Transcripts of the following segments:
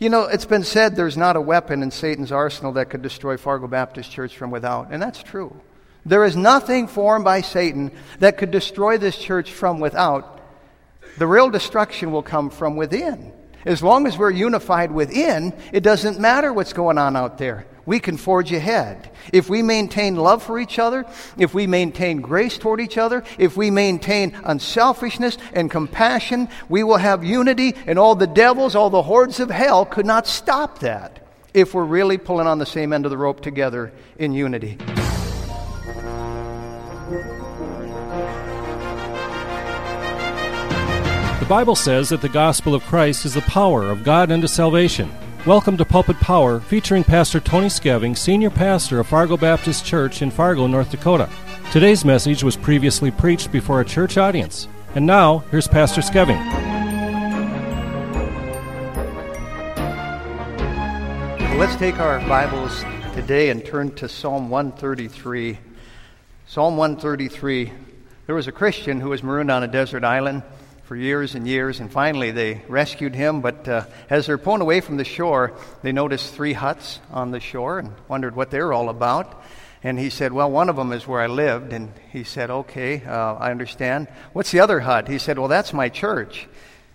You know, it's been said there's not a weapon in Satan's arsenal that could destroy Fargo Baptist Church from without, and that's true. There is nothing formed by Satan that could destroy this church from without. The real destruction will come from within. As long as we're unified within, it doesn't matter what's going on out there. We can forge ahead. If we maintain love for each other, if we maintain grace toward each other, if we maintain unselfishness and compassion, we will have unity, and all the devils, all the hordes of hell could not stop that if we're really pulling on the same end of the rope together in unity. The Bible says that the gospel of Christ is the power of God unto salvation. Welcome to Pulpit Power, featuring Pastor Tony Scheving, Senior Pastor of Fargo Baptist Church in Fargo, North Dakota. Today's message was previously preached before a church audience. And now, here's Pastor Scheving. Let's take our Bibles today and turn to Psalm 133. Psalm 133. There was a Christian who was marooned on a desert island for years and years, and finally they rescued him. But uh, as they're pulling away from the shore, they noticed three huts on the shore and wondered what they were all about. And he said, Well, one of them is where I lived. And he said, Okay, uh, I understand. What's the other hut? He said, Well, that's my church.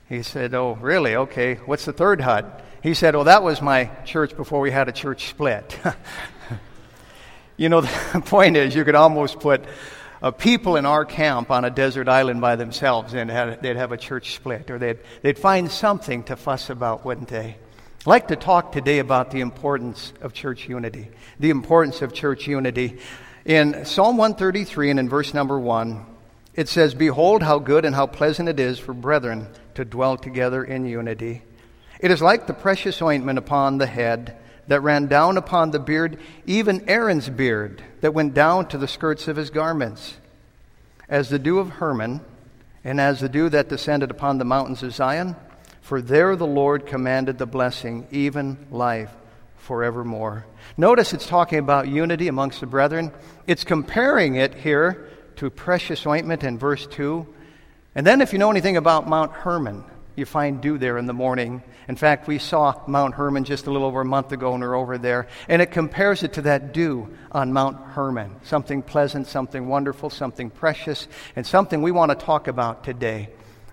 He said, Oh, really? Okay. What's the third hut? He said, Well, that was my church before we had a church split. you know, the point is, you could almost put of people in our camp on a desert island by themselves, and they'd have a church split, or they'd, they'd find something to fuss about, wouldn't they? I'd like to talk today about the importance of church unity. The importance of church unity. In Psalm 133 and in verse number 1, it says, Behold, how good and how pleasant it is for brethren to dwell together in unity. It is like the precious ointment upon the head that ran down upon the beard, even Aaron's beard, that went down to the skirts of his garments, as the dew of Hermon, and as the dew that descended upon the mountains of Zion. For there the Lord commanded the blessing, even life forevermore. Notice it's talking about unity amongst the brethren. It's comparing it here to precious ointment in verse 2. And then, if you know anything about Mount Hermon, you find dew there in the morning. In fact, we saw Mount Hermon just a little over a month ago, and we're over there. And it compares it to that dew on Mount Hermon something pleasant, something wonderful, something precious, and something we want to talk about today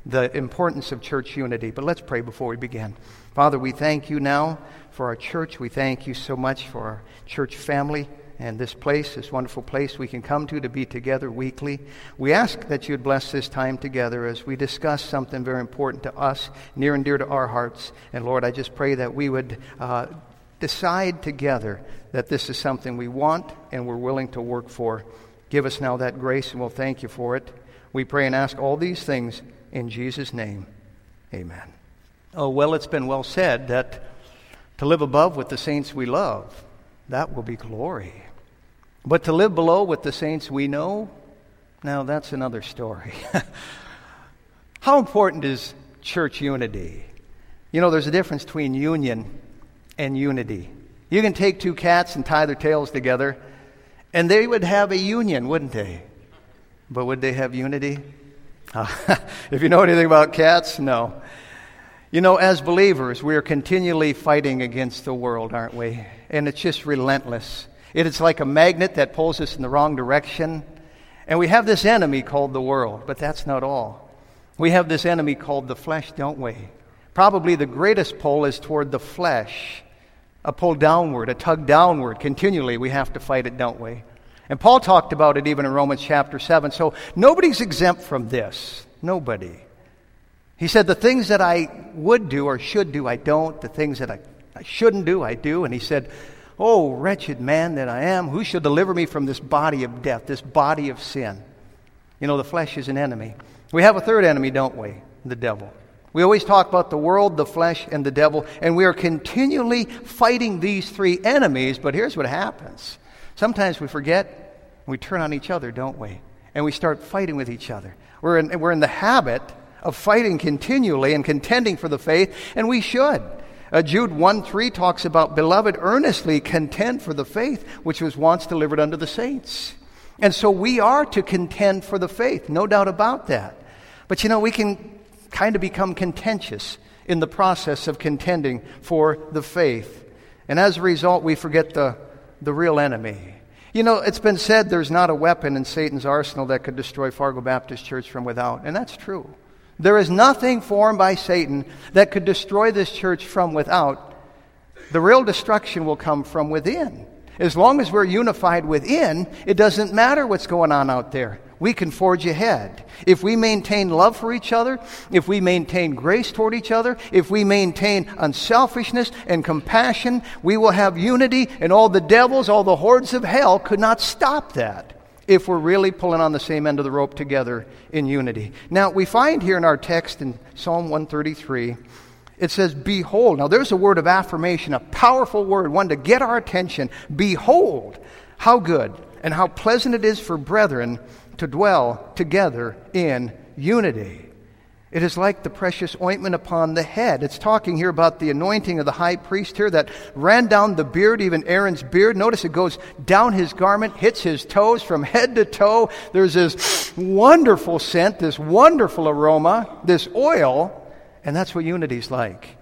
the importance of church unity. But let's pray before we begin. Father, we thank you now for our church. We thank you so much for our church family and this place, this wonderful place we can come to to be together weekly. We ask that you would bless this time together as we discuss something very important to us, near and dear to our hearts. And Lord, I just pray that we would uh, decide together that this is something we want and we're willing to work for. Give us now that grace, and we'll thank you for it. We pray and ask all these things in Jesus' name. Amen. Oh, well, it's been well said that to live above with the saints we love, that will be glory. But to live below with the saints we know, now that's another story. How important is church unity? You know, there's a difference between union and unity. You can take two cats and tie their tails together, and they would have a union, wouldn't they? But would they have unity? Uh, if you know anything about cats, no. You know, as believers, we are continually fighting against the world, aren't we? And it's just relentless. It is like a magnet that pulls us in the wrong direction. And we have this enemy called the world, but that's not all. We have this enemy called the flesh, don't we? Probably the greatest pull is toward the flesh. A pull downward, a tug downward. Continually, we have to fight it, don't we? And Paul talked about it even in Romans chapter 7. So nobody's exempt from this. Nobody. He said, The things that I would do or should do, I don't. The things that I, I shouldn't do, I do. And he said, Oh, wretched man that I am, who shall deliver me from this body of death, this body of sin? You know, the flesh is an enemy. We have a third enemy, don't we? The devil. We always talk about the world, the flesh, and the devil, and we are continually fighting these three enemies, but here's what happens. Sometimes we forget, we turn on each other, don't we? And we start fighting with each other. We're in, we're in the habit of fighting continually and contending for the faith, and we should. Uh, Jude 1 3 talks about, Beloved, earnestly contend for the faith which was once delivered unto the saints. And so we are to contend for the faith, no doubt about that. But you know, we can kind of become contentious in the process of contending for the faith. And as a result, we forget the, the real enemy. You know, it's been said there's not a weapon in Satan's arsenal that could destroy Fargo Baptist Church from without, and that's true. There is nothing formed by Satan that could destroy this church from without. The real destruction will come from within. As long as we're unified within, it doesn't matter what's going on out there. We can forge ahead. If we maintain love for each other, if we maintain grace toward each other, if we maintain unselfishness and compassion, we will have unity, and all the devils, all the hordes of hell could not stop that if we're really pulling on the same end of the rope together in unity. Now, we find here in our text in Psalm 133 it says, Behold. Now, there's a word of affirmation, a powerful word, one to get our attention. Behold, how good and how pleasant it is for brethren to dwell together in unity. It is like the precious ointment upon the head. It's talking here about the anointing of the high priest here that ran down the beard, even Aaron's beard. Notice it goes down his garment, hits his toes from head to toe. There's this wonderful scent, this wonderful aroma, this oil and that's what unity's like.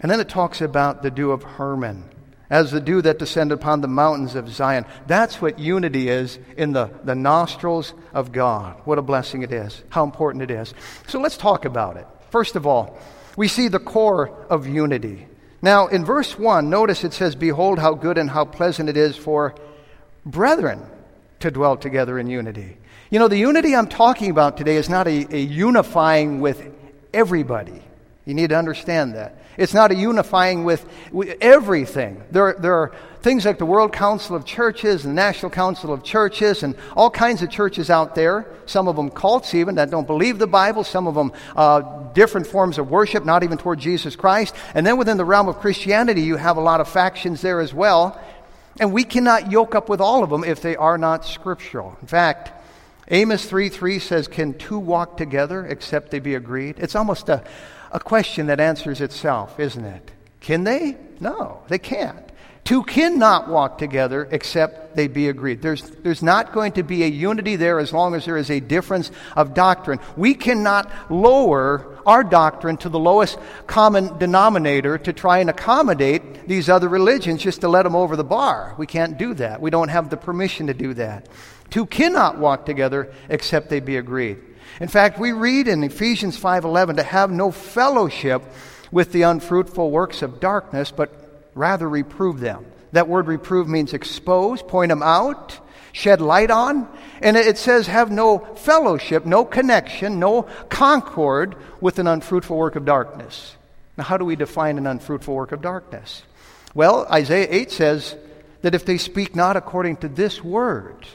And then it talks about the dew of Hermon as the dew that descended upon the mountains of Zion. That's what unity is in the, the nostrils of God. What a blessing it is, how important it is. So let's talk about it. First of all, we see the core of unity. Now, in verse 1, notice it says, Behold, how good and how pleasant it is for brethren to dwell together in unity. You know, the unity I'm talking about today is not a, a unifying with everybody. You need to understand that. It's not a unifying with, everything. There, there are things like the World Council of Churches and the National Council of Churches and all kinds of churches out there. Some of them cults, even, that don't believe the Bible. Some of them uh, different forms of worship, not even toward Jesus Christ. And then within the realm of Christianity, you have a lot of factions there as well. And we cannot yoke up with all of them if they are not scriptural. In fact, Amos 3 3 says, Can two walk together except they be agreed? It's almost a a question that answers itself, isn't it? Can they? No, they can't. Two cannot walk together except they be agreed. There's, there's not going to be a unity there as long as there is a difference of doctrine. We cannot lower our doctrine to the lowest common denominator to try and accommodate these other religions just to let them over the bar. We can't do that. We don't have the permission to do that. Two cannot walk together except they be agreed. In fact, we read in Ephesians 5:11 to have no fellowship with the unfruitful works of darkness, but rather reprove them. That word reprove means expose, point them out, shed light on. And it says have no fellowship, no connection, no concord with an unfruitful work of darkness. Now, how do we define an unfruitful work of darkness? Well, Isaiah 8 says that if they speak not according to this word,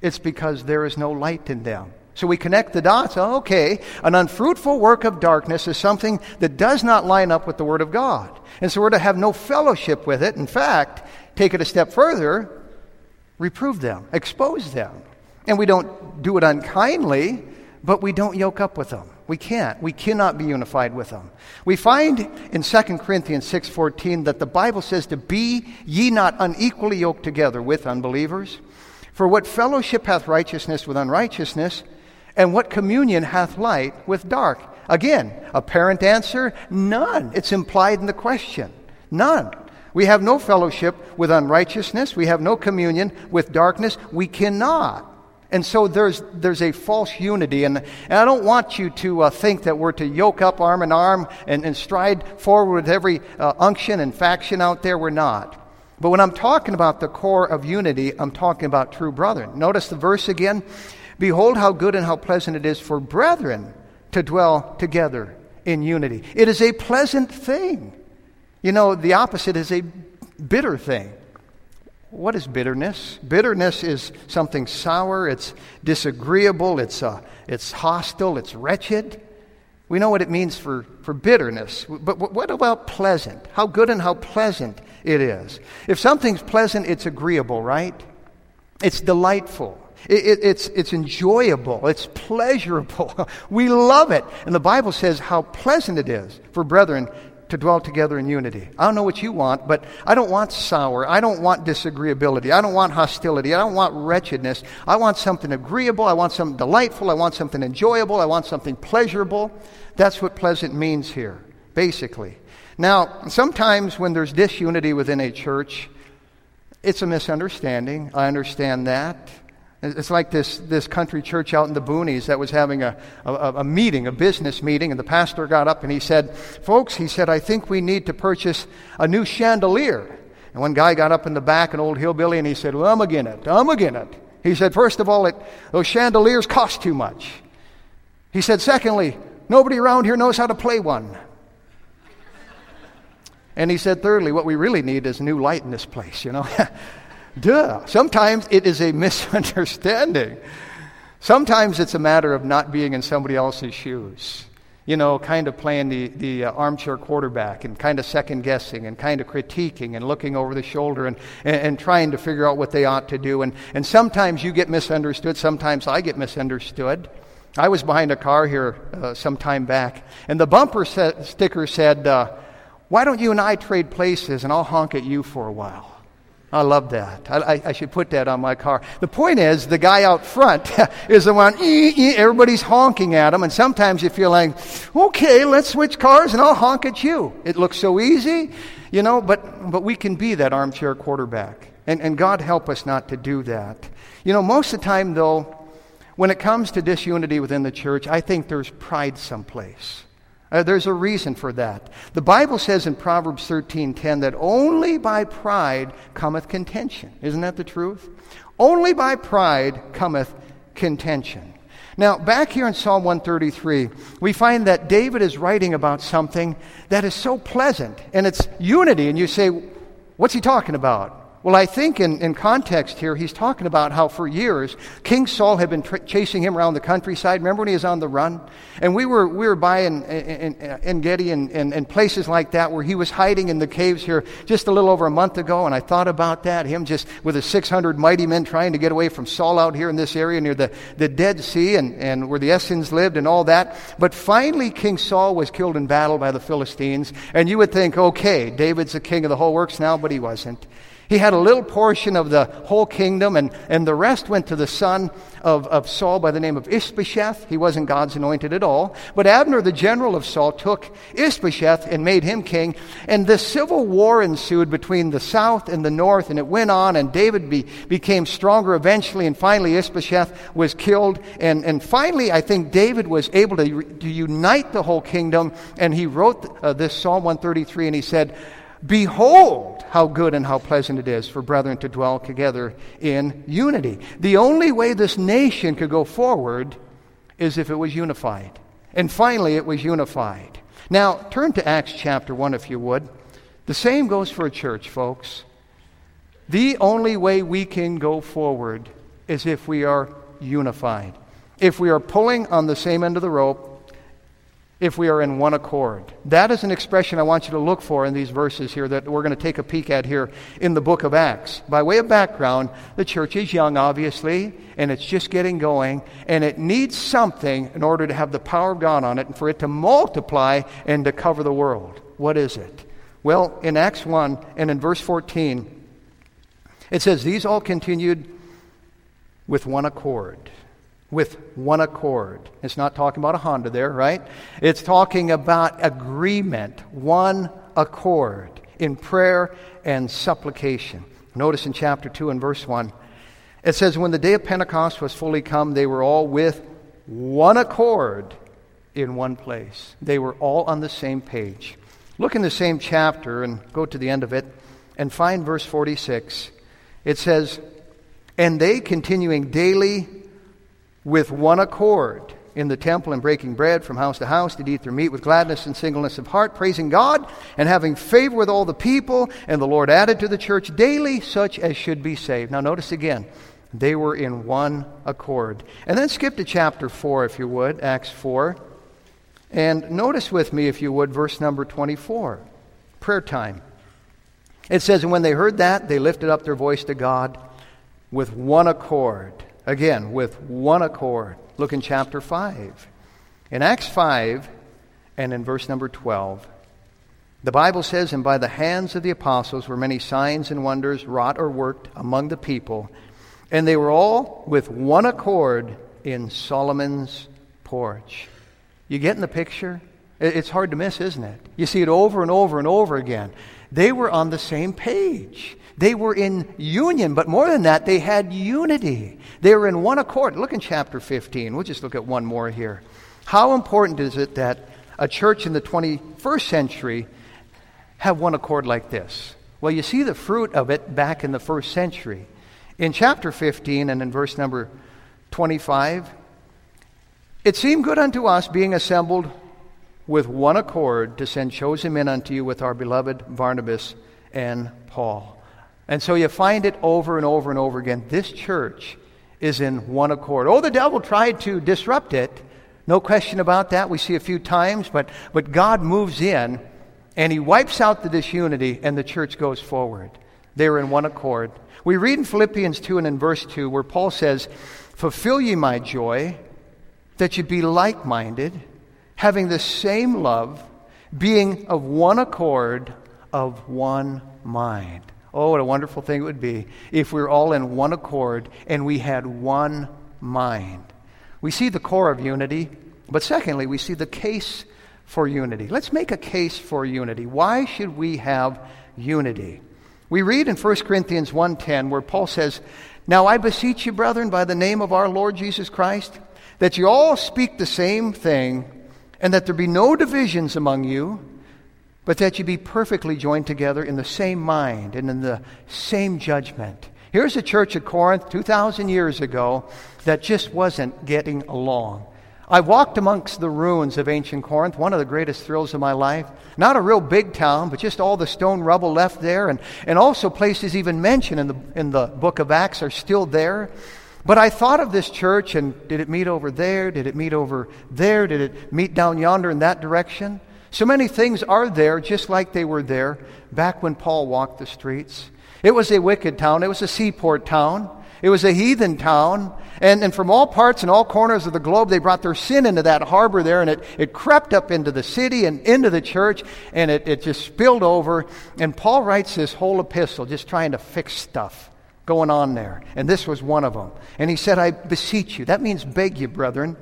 it's because there is no light in them. So we connect the dots. Okay, an unfruitful work of darkness is something that does not line up with the Word of God. And so we're to have no fellowship with it. In fact, take it a step further, reprove them, expose them. And we don't do it unkindly, but we don't yoke up with them. We can't. We cannot be unified with them. We find in 2 Corinthians 6:14 that the Bible says to be ye not unequally yoked together with unbelievers. For what fellowship hath righteousness with unrighteousness? And what communion hath light with dark? Again, apparent answer none. It's implied in the question. None. We have no fellowship with unrighteousness. We have no communion with darkness. We cannot. And so there's, there's a false unity. And, and I don't want you to uh, think that we're to yoke up arm in arm and, and stride forward with every uh, unction and faction out there. We're not. But when I'm talking about the core of unity, I'm talking about true brethren. Notice the verse again. Behold, how good and how pleasant it is for brethren to dwell together in unity. It is a pleasant thing. You know, the opposite is a bitter thing. What is bitterness? Bitterness is something sour, it's disagreeable, it's, uh, it's hostile, it's wretched. We know what it means for, for bitterness. But what about pleasant? How good and how pleasant it is. If something's pleasant, it's agreeable, right? It's delightful. It, it, it's, it's enjoyable. It's pleasurable. we love it. And the Bible says how pleasant it is for brethren to dwell together in unity. I don't know what you want, but I don't want sour. I don't want disagreeability. I don't want hostility. I don't want wretchedness. I want something agreeable. I want something delightful. I want something enjoyable. I want something pleasurable. That's what pleasant means here. basically. Now, sometimes when there's disunity within a church, it's a misunderstanding. I understand that. It's like this, this country church out in the boonies that was having a, a, a, meeting, a business meeting, and the pastor got up and he said, Folks, he said, I think we need to purchase a new chandelier. And one guy got up in the back, an old hillbilly, and he said, Well, I'm again it. I'm again it. He said, First of all, it, those chandeliers cost too much. He said, Secondly, nobody around here knows how to play one. And he said, Thirdly, what we really need is new light in this place, you know. Duh. Sometimes it is a misunderstanding. Sometimes it's a matter of not being in somebody else's shoes. You know, kind of playing the, the uh, armchair quarterback and kind of second guessing and kind of critiquing and looking over the shoulder and, and, and, trying to figure out what they ought to do. And, and sometimes you get misunderstood, sometimes I get misunderstood. I was behind a car here uh, some time back, and the bumper sticker said, uh, Why don't you and I trade places and I'll honk at you for a while? I love that. I, I, should put that on my car. The point is, the guy out front is the one, everybody's honking at him, and sometimes you feel like, okay, let's switch cars and I'll honk at you. It looks so easy, you know, but, but we can be that armchair quarterback. And, and God help us not to do that. You know, most of the time, though, when it comes to disunity within the church, I think there's pride someplace. Uh, there's a reason for that. The Bible says in Proverbs 13:10 that only by pride cometh contention. Isn't that the truth? Only by pride cometh contention. Now, back here in Psalm 133, we find that David is writing about something that is so pleasant, and it's unity. And you say, what's he talking about? Well, I think in, in context here, he's talking about how for years King Saul had been chasing him around the countryside. Remember when he was on the run? And we were, we were by in, in, En Gedi and, and, and places like that where he was hiding in the caves here just a little over a month ago. And I thought about that, him just with his 600 mighty men trying to get away from Saul out here in this area near the, the Dead Sea and, and where the Essenes lived and all that. But finally, King Saul was killed in battle by the Philistines. And you would think, okay, David's the king of the whole works now, but he wasn't. He had a little portion of the whole kingdom, and, and the rest went to the son of, of Saul by the name of Ishbosheth. He wasn't God's anointed at all. But Abner, the general of Saul, took Ishbosheth and made him king. And this civil war ensued between the south and the north, and it went on, and David be, became stronger eventually, and finally Ishbosheth was killed. And, and finally, I think David was able to, to unite the whole kingdom, and he wrote uh, this Psalm 133, and he said, Behold, how good and how pleasant it is for brethren to dwell together in unity. The only way this nation could go forward is if it was unified. And finally, it was unified. Now, turn to Acts chapter 1, if you would. The same goes for a church, folks. The only way we can go forward is if we are unified. If we are pulling on the same end of the rope, if we are in one accord. That is an expression I want you to look for in these verses here that we're going to take a peek at here in the book of Acts. By way of background, the church is young, obviously, and it's just getting going, and it needs something in order to have the power of God on it and for it to multiply and to cover the world. What is it? Well, in Acts 1 and in verse 14, it says, These all continued with one accord with one accord. It's not talking about a Honda there, right? It's talking about agreement, one accord in prayer and supplication. Notice in chapter 2 and verse 1, it says, When the day of Pentecost was fully come, they were all with one accord in one place. They were all on the same page. Look in the same chapter and go to the end of it and find verse 46. It says, And they continuing daily with one accord in the temple and breaking bread from house to house did eat their meat with gladness and singleness of heart, praising God and having favor with all the people. And the Lord added to the church daily such as should be saved. Now, notice again, they were in one accord. And then skip to chapter 4, if you would, Acts 4. And notice with me, if you would, verse number 24 prayer time. It says, And when they heard that, they lifted up their voice to God with one accord Again, with one accord. Look in chapter 5. In Acts 5 and in verse number 12, the Bible says, And by the hands of the apostles were many signs and wonders wrought or worked among the people, and they were all with one accord in Solomon's porch. You getting the picture? It's hard to miss, isn't it? You see it over and over and over again. They were on the same page. They were in union, but more than that, they had unity. They were in one accord. Look in chapter 15. We'll just look at one more here. How important is it that a church in the 21st century have one accord like this? Well, you see the fruit of it back in the first century. In chapter 15 and in verse number 25, it seemed good unto us, being assembled with one accord, to send chosen men unto you with our beloved Barnabas and Paul. And so you find it over and over and over again. This church is in one accord. Oh, the devil tried to disrupt it. No question about that. We see a few times, but, but God moves in and he wipes out the disunity and the church goes forward. They're in one accord. We read in Philippians 2 and in verse 2 where Paul says, Fulfill ye my joy, that ye be like minded, having the same love, being of one accord, of one mind. Oh, what a wonderful thing it would be if we were all in one accord and we had one mind. We see the core of unity, but secondly, we see the case for unity. Let's make a case for unity. Why should we have unity? We read in 1 Corinthians 1:10 where Paul says, "Now I beseech you, brethren, by the name of our Lord Jesus Christ, that you all speak the same thing, and that there be no divisions among you, but that you be perfectly joined together in the same mind and in the same judgment. Here's a church at Corinth 2,000 years ago that just wasn't getting along. I walked amongst the ruins of ancient Corinth, one of the greatest thrills of my life. Not a real big town, but just all the stone rubble left there, and, and also places even mentioned in the, in the book of Acts are still there. But I thought of this church, and did it meet over there? Did it meet over there? Did it meet down yonder in that direction? So many things are there just like they were there back when Paul walked the streets. It was a wicked town, it was a seaport town, it was a heathen town. And, and from all parts and all corners of the globe, they brought their sin into that harbor there, and it, it crept up into the city and into the church, and it, it just spilled over. And Paul writes this whole epistle just trying to fix stuff going on there. And this was one of them. And he said, I beseech you. That means beg you, brethren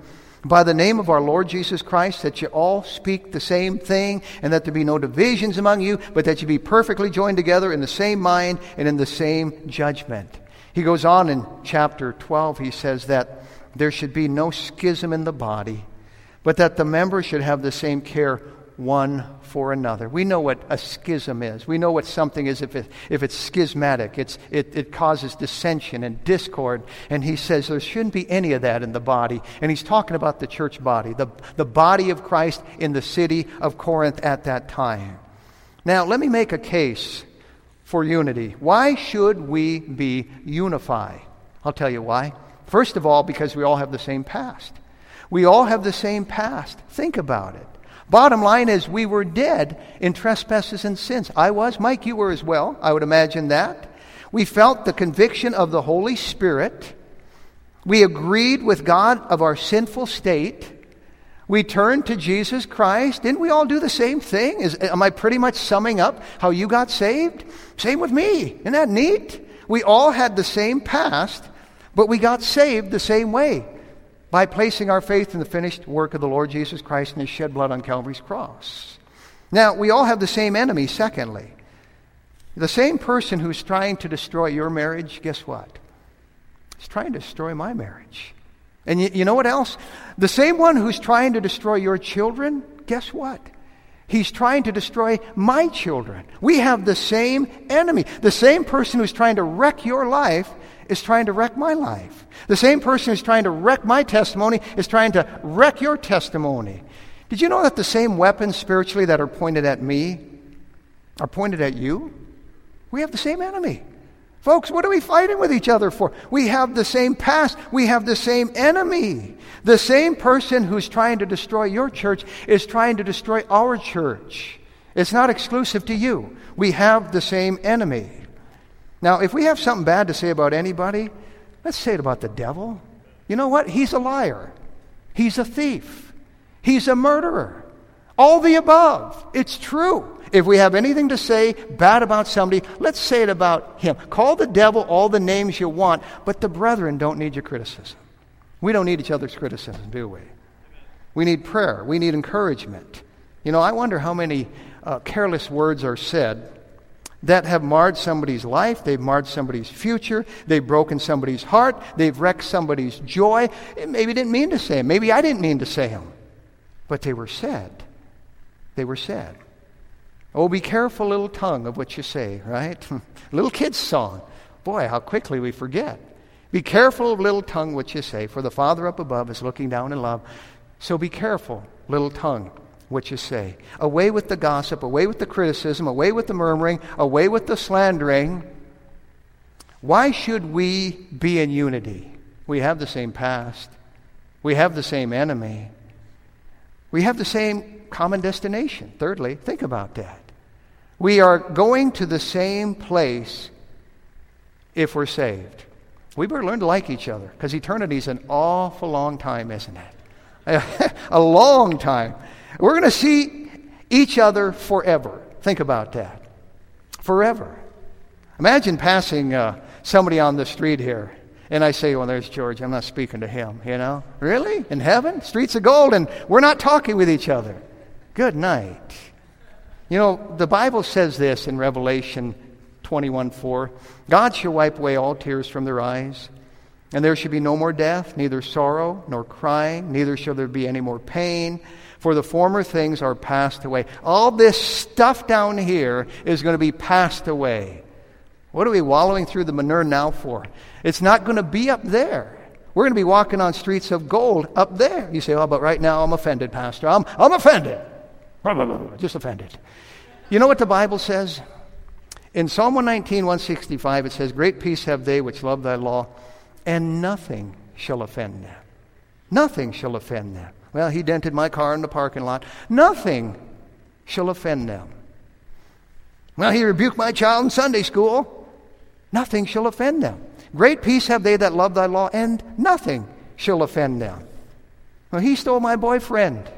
by the name of our Lord Jesus Christ, that you all speak the same thing, and that there be no divisions among you, but that you be perfectly joined together in the same mind and in the same judgment. He goes on in chapter 12, he says that there should be no schism in the body, but that the members should have the same care one for another. We know what a schism is. We know what something is if, it, if it's schismatic. It's, it, it causes dissension and discord. And he says there shouldn't be any of that in the body. And he's talking about the church body, the, the body of Christ in the city of Corinth at that time. Now, let me make a case for unity. Why should we be unified? I'll tell you why. First of all, because we all have the same past. We all have the same past. Think about it. Bottom line is, we were dead in trespasses and sins. I was. Mike, you were as well. I would imagine that. We felt the conviction of the Holy Spirit. We agreed with God of our sinful state. We turned to Jesus Christ. Didn't we all do the same thing? Is, am I pretty much summing up how you got saved? Same with me. Isn't that neat? We all had the same past, but we got saved the same way by placing our faith in the finished work of the Lord Jesus Christ and his shed blood on Calvary's cross. Now, we all have the same enemy, secondly. The same person who's trying to destroy your marriage, guess what? He's trying to destroy my marriage. And you, you know what else? The same one who's trying to destroy your children, guess what? He's trying to destroy my children. We have the same enemy. The same person who's trying to wreck your life is trying to wreck my life. The same person who's trying to wreck my testimony is trying to wreck your testimony. Did you know that the same weapons spiritually that are pointed at me are pointed at you? We have the same enemy. Folks, what are we fighting with each other for? We have the same past. We have the same enemy. The same person who's trying to destroy your church is trying to destroy our church. It's not exclusive to you. We have the same enemy. Now, if we have something bad to say about anybody, let's say it about the devil. You know what? He's a liar. He's a thief. He's a murderer. All the above. It's true. If we have anything to say bad about somebody, let's say it about him. Call the devil all the names you want, but the brethren don't need your criticism. We don't need each other's criticism, do we? We need prayer. We need encouragement. You know, I wonder how many uh, careless words are said that have marred somebody's life, they've marred somebody's future, they've broken somebody's heart, they've wrecked somebody's joy. Eh, maybe didn't mean to say them. Maybe I didn't mean to say them. But they were said. They were said. Oh, be careful, little tongue, of what you say, right? little kid's song. Boy, how quickly we forget. Be careful little tongue, what you say, for the Father up above is looking down in love. So be careful, little tongue, what you say. Away with the gossip, away with the criticism, away with the murmuring, away with the slandering. Why should we be in unity? We have the same past, we have the same enemy, we have the same common destination. Thirdly, think about that. We are going to the same place if we're saved. We better learn to like each other because eternity is an awful long time, isn't it? a long time. We're going to see each other forever. Think about that. Forever. Imagine passing uh, somebody on the street here, and I say, Well, there's George. I'm not speaking to him, you know? Really? In heaven? Streets of gold, and we're not talking with each other. Good night. You know, the Bible says this in Revelation 21 4 God shall wipe away all tears from their eyes. And there shall be no more death, neither sorrow nor crying, neither shall there be any more pain, for the former things are passed away. All this stuff down here is going to be passed away. What are we wallowing through the manure now for? It's not going to be up there. We're going to be walking on streets of gold up there. You say, oh, but right now I'm offended, Pastor. I'm, I'm offended. Just offended. You know what the Bible says? In Psalm 119, 165, it says, Great peace have they which love thy law, and nothing shall offend them. Nothing shall offend them. Well, he dented my car in the parking lot. Nothing shall offend them. Well, he rebuked my child in Sunday school. Nothing shall offend them. Great peace have they that love thy law, and nothing shall offend them. Well, he stole my boyfriend.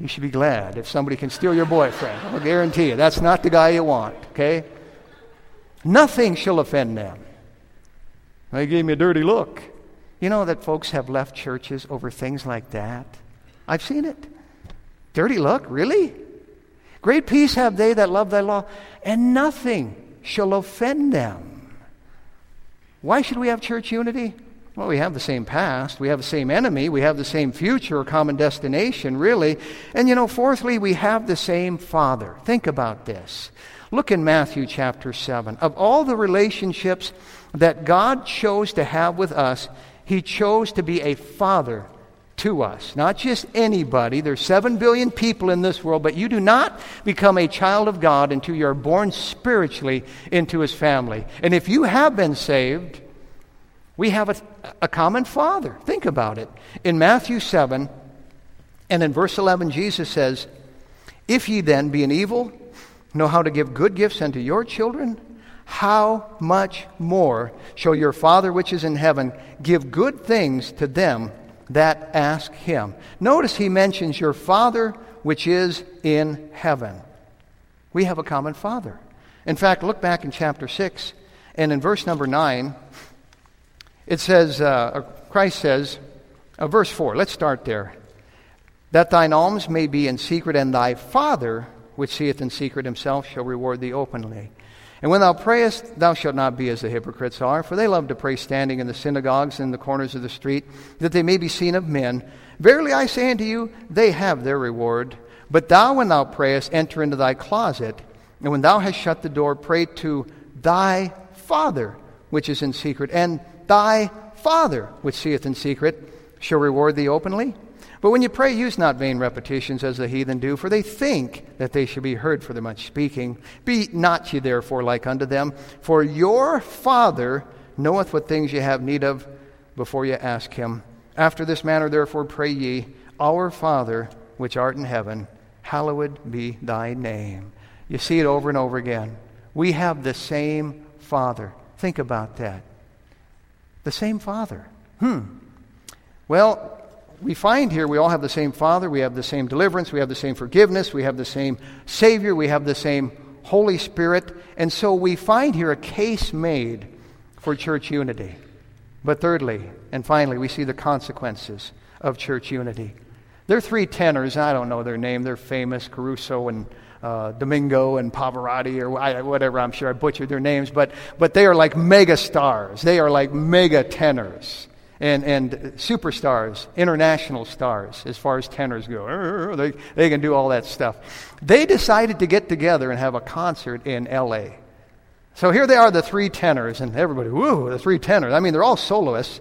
You should be glad if somebody can steal your boyfriend. I'll guarantee you, that's not the guy you want, okay? Nothing shall offend them. They gave me a dirty look. You know that folks have left churches over things like that? I've seen it. Dirty look, really? Great peace have they that love thy law, and nothing shall offend them. Why should we have church unity? Well, we have the same past, we have the same enemy, we have the same future or common destination, really. And you know, fourthly, we have the same Father. Think about this. Look in Matthew chapter 7. Of all the relationships that God chose to have with us, he chose to be a father to us. Not just anybody. There's 7 billion people in this world, but you do not become a child of God until you're born spiritually into his family. And if you have been saved, we have a, a common father. Think about it. In Matthew 7 and in verse 11, Jesus says, If ye then, being evil, know how to give good gifts unto your children, how much more shall your Father which is in heaven give good things to them that ask him? Notice he mentions your Father which is in heaven. We have a common Father. In fact, look back in chapter 6, and in verse number 9, it says, uh, Christ says, uh, verse 4, let's start there. That thine alms may be in secret, and thy Father, which seeth in secret himself, shall reward thee openly. And when thou prayest, thou shalt not be as the hypocrites are, for they love to pray standing in the synagogues and in the corners of the street, that they may be seen of men. Verily I say unto you, they have their reward. But thou, when thou prayest, enter into thy closet, and when thou hast shut the door, pray to thy Father which is in secret, and thy Father which seeth in secret shall reward thee openly. But when you pray, use not vain repetitions as the heathen do, for they think that they shall be heard for their much speaking. Be not ye therefore like unto them, for your Father knoweth what things ye have need of before ye ask him. After this manner, therefore, pray ye, Our Father, which art in heaven, hallowed be thy name. You see it over and over again. We have the same Father. Think about that. The same Father. Hmm. Well, we find here we all have the same Father, we have the same deliverance, we have the same forgiveness, we have the same Savior, we have the same Holy Spirit. And so we find here a case made for church unity. But thirdly, and finally, we see the consequences of church unity. They're three tenors. I don't know their name. They're famous Caruso and uh, Domingo and Pavarotti or whatever. I'm sure I butchered their names, but, but they are like mega stars. They are like mega tenors and, and superstars, international stars, as far as tenors go. They, they can do all that stuff. They decided to get together and have a concert in L.A. So here they are, the three tenors, and everybody, woo, the three tenors. I mean, they're all soloists,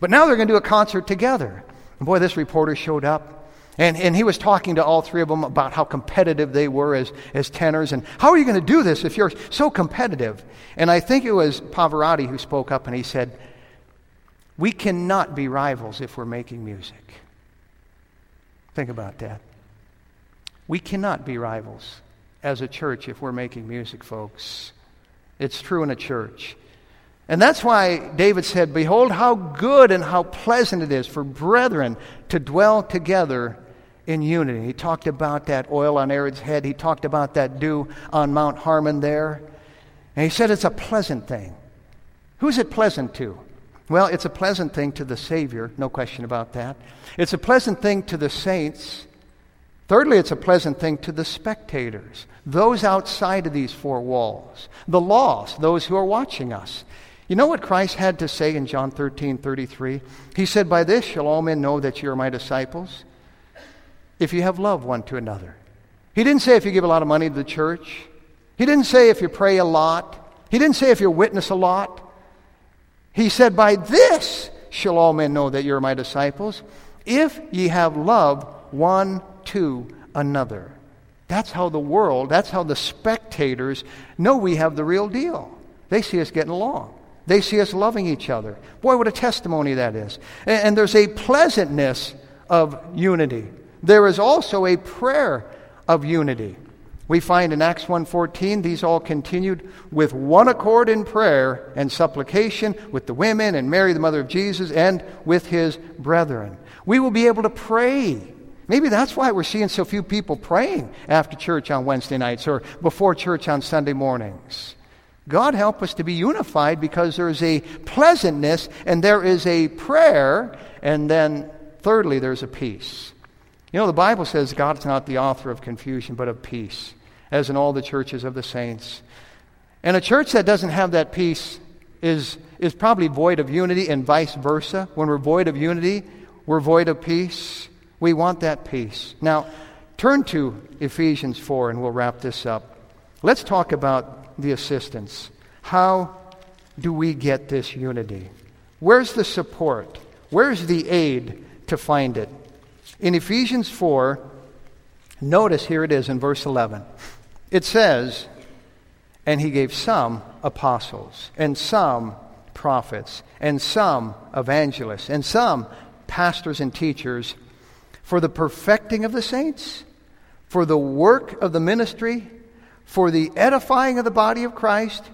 but now they're going to do a concert together. And boy, this reporter showed up. And, and he was talking to all three of them about how competitive they were as, as tenors and how are you going to do this if you're so competitive? And I think it was Pavarotti who spoke up and he said, We cannot be rivals if we're making music. Think about that. We cannot be rivals as a church if we're making music, folks. It's true in a church. And that's why David said, Behold, how good and how pleasant it is for brethren to dwell together in unity. He talked about that oil on Aaron's head. He talked about that dew on Mount Hermon there. And he said it's a pleasant thing. Who's it pleasant to? Well, it's a pleasant thing to the Savior, no question about that. It's a pleasant thing to the saints. Thirdly, it's a pleasant thing to the spectators, those outside of these four walls, the lost, those who are watching us. You know what Christ had to say in John 13 33? He said, By this shall all men know that you are my disciples if you have love one to another. He didn't say if you give a lot of money to the church. He didn't say if you pray a lot. He didn't say if you witness a lot. He said, By this shall all men know that you're my disciples, if ye have love one to another. That's how the world, that's how the spectators know we have the real deal. They see us getting along. They see us loving each other. Boy, what a testimony that is. And, and there's a pleasantness of unity there is also a prayer of unity. We find in Acts 1:14 these all continued with one accord in prayer and supplication with the women and Mary the mother of Jesus and with his brethren. We will be able to pray. Maybe that's why we're seeing so few people praying after church on Wednesday nights or before church on Sunday mornings. God help us to be unified because there's a pleasantness and there is a prayer and then thirdly there's a peace. You know, the Bible says God's not the author of confusion, but of peace, as in all the churches of the saints. And a church that doesn't have that peace is, is probably void of unity, and vice versa. When we're void of unity, we're void of peace. We want that peace. Now, turn to Ephesians 4, and we'll wrap this up. Let's talk about the assistance. How do we get this unity? Where's the support? Where's the aid to find it? In Ephesians 4, notice here it is in verse 11. It says, And he gave some apostles, and some prophets, and some evangelists, and some pastors and teachers for the perfecting of the saints, for the work of the ministry, for the edifying of the body of Christ,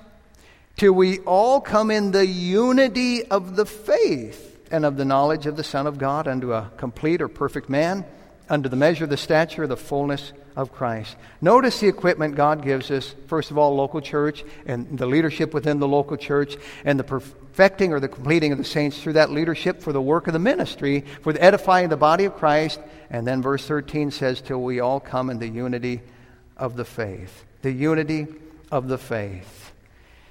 till we all come in the unity of the faith and of the knowledge of the Son of God unto a complete or perfect man, unto the measure of the stature of the fullness of Christ. Notice the equipment God gives us. First of all, local church and the leadership within the local church and the perfecting or the completing of the saints through that leadership for the work of the ministry, for the edifying the body of Christ. And then verse 13 says, till we all come in the unity of the faith. The unity of the faith.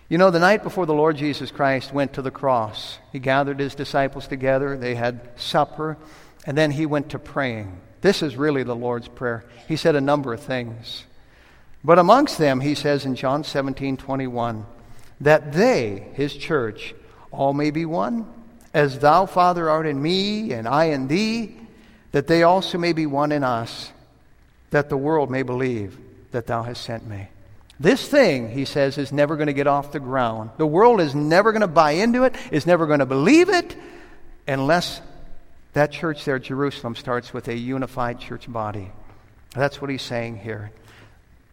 You know, the night before the Lord Jesus Christ went to the cross, he gathered his disciples together, they had supper, and then he went to praying. This is really the Lord's Prayer. He said a number of things. But amongst them, he says in John 17 21, that they, his church, all may be one, as thou, Father, art in me, and I in thee, that they also may be one in us, that the world may believe that thou hast sent me. This thing, he says, is never going to get off the ground. The world is never going to buy into it, is never going to believe it, unless that church there, Jerusalem, starts with a unified church body. That's what he's saying here.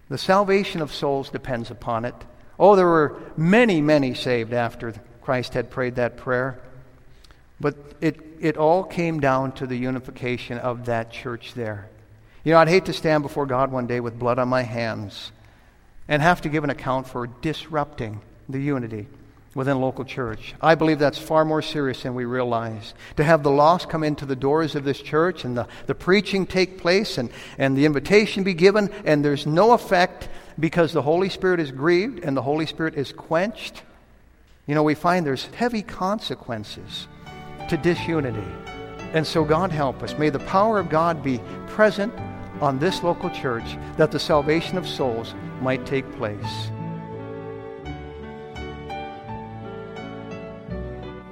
The salvation of souls depends upon it. Oh, there were many, many saved after Christ had prayed that prayer. But it, it all came down to the unification of that church there. You know, I'd hate to stand before God one day with blood on my hands and have to give an account for disrupting the unity within local church. I believe that's far more serious than we realize. To have the lost come into the doors of this church and the, the preaching take place and, and the invitation be given, and there's no effect because the Holy Spirit is grieved and the Holy Spirit is quenched. You know, we find there's heavy consequences to disunity. And so, God help us. May the power of God be present on this local church that the salvation of souls might take place.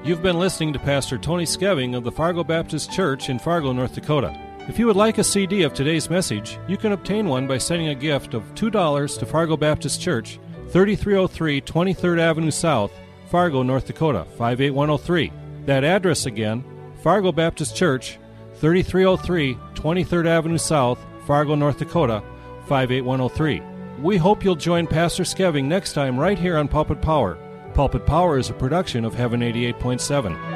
You've been listening to Pastor Tony Scheving of the Fargo Baptist Church in Fargo, North Dakota. If you would like a CD of today's message, you can obtain one by sending a gift of $2 to Fargo Baptist Church, 3303 23rd Avenue South, Fargo, North Dakota, 58103. That address again, Fargo Baptist Church, 3303 23rd Avenue South, Fargo, North Dakota, 58103. We hope you'll join Pastor Scheving next time right here on Pulpit Power. Pulpit Power is a production of Heaven 88.7.